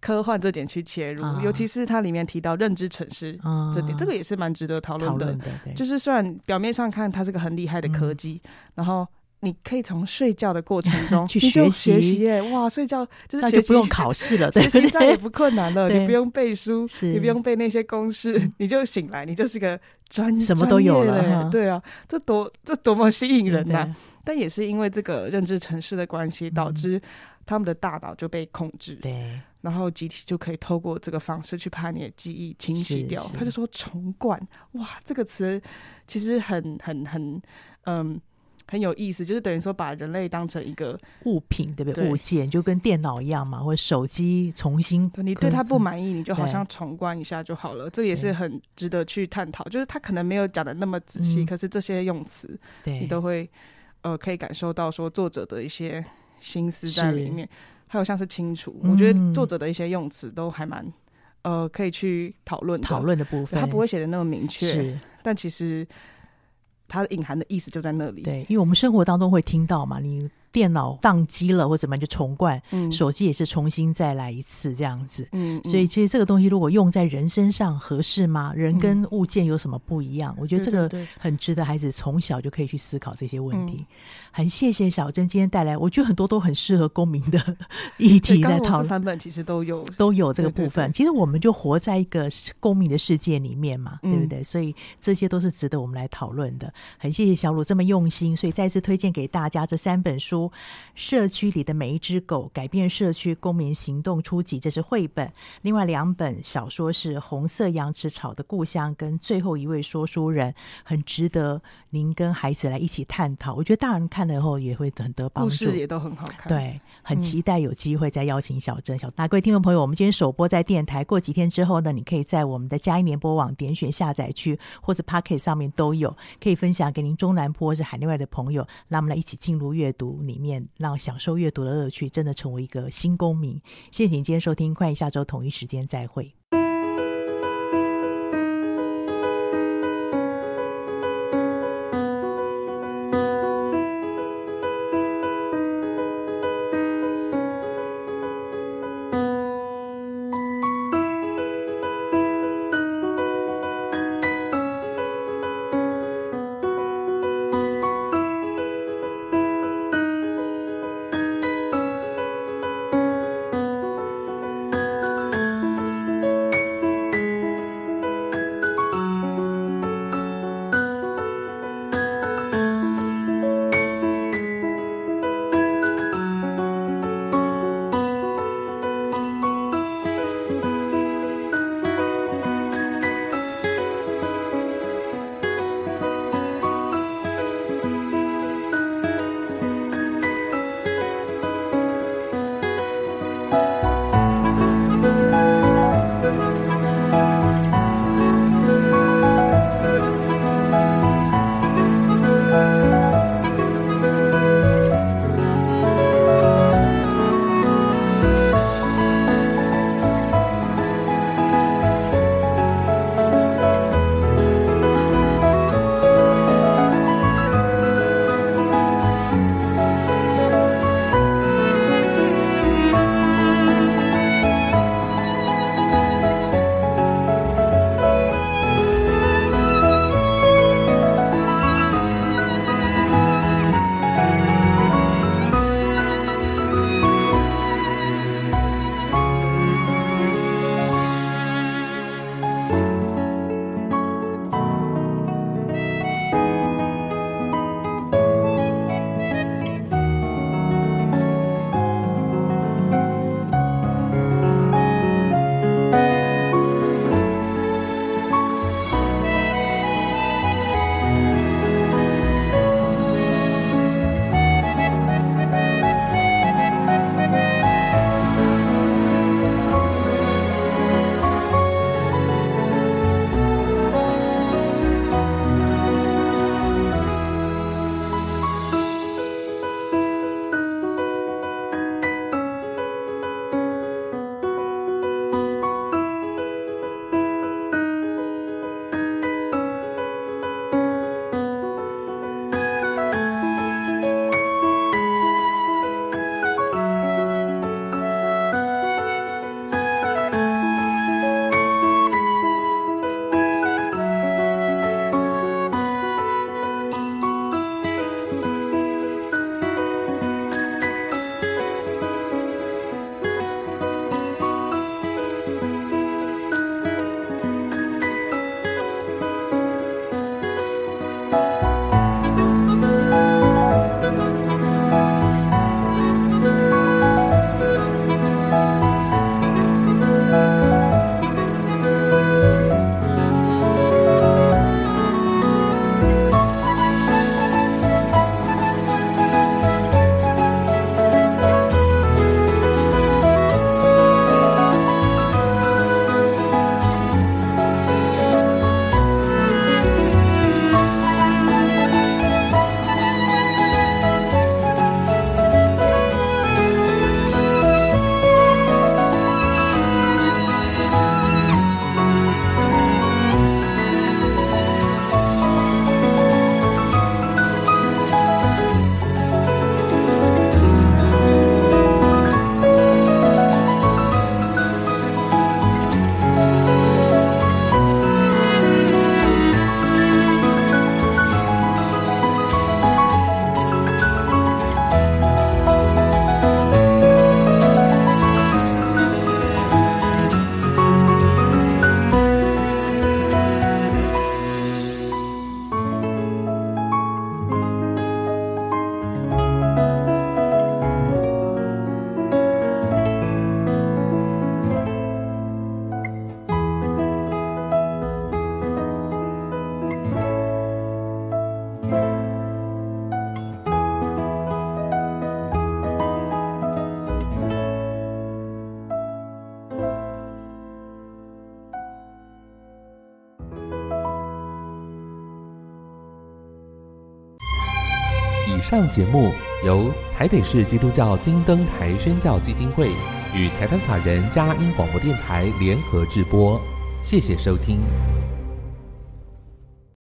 科幻这点去切入，啊、尤其是它里面提到认知城市这点，啊、这个也是蛮值得讨论的。的就是虽然表面上看它是个很厉害的科技，嗯、然后你可以从睡觉的过程中 去学习，学习哇，睡觉就是就不用考试了，对，学习再也不困难了，对。你不用背书，是。你不用背那些公式，嗯、你就醒来，你就是个专什么都有了，对啊，这多这多么吸引人呐、啊！但也是因为这个认知城市的关系，导致他们的大脑就被控制。对。然后集体就可以透过这个方式去把你的记忆清洗掉。他就说重灌，哇，这个词其实很很很嗯很有意思，就是等于说把人类当成一个物品，对不对？对物件就跟电脑一样嘛，或者手机重新，你对它不满意，你就好像重灌一下就好了。对这也是很值得去探讨。就是他可能没有讲的那么仔细，嗯、可是这些用词，对你都会呃可以感受到说作者的一些心思在里面。还有像是清楚，嗯、我觉得作者的一些用词都还蛮，呃，可以去讨论讨论的部分。他不会写的那么明确，但其实它隐含的意思就在那里。对，因为我们生活当中会听到嘛，你。电脑宕机了或怎么就重灌，嗯、手机也是重新再来一次这样子，嗯嗯、所以其实这个东西如果用在人身上合适吗？人跟物件有什么不一样？嗯、我觉得这个很值得孩子从小就可以去思考这些问题。嗯、很谢谢小珍今天带来，我觉得很多都很适合公民的议题在讨论。三本其实都有都有这个部分。对对对，其实我们就活在一个公民的世界里面嘛，嗯、对不对？所以这些都是值得我们来讨论的。很谢谢小鲁这么用心，所以再次推荐给大家这三本书。书《社区里的每一只狗：改变社区公民行动初级》，这是绘本；另外两本小说是《红色羊齿草的故乡》跟《最后一位说书人》，很值得您跟孩子来一起探讨。我觉得大人看了以后也会很得帮助，故事也都很好看。对，很期待有机会再邀请小珍、小、嗯、那各位听众朋友，我们今天首播在电台，过几天之后呢，你可以在我们的佳音联播网点选下载区或者 Pocket 上面都有，可以分享给您中南坡或是海内外的朋友，让我们来一起进入阅读面，让享受阅读的乐趣，真的成为一个新公民。谢谢您今天收听，欢迎下周同一时间再会。节目由台北市基督教金灯台宣教基金会与财团法人嘉音广播电台联合制播，谢谢收听。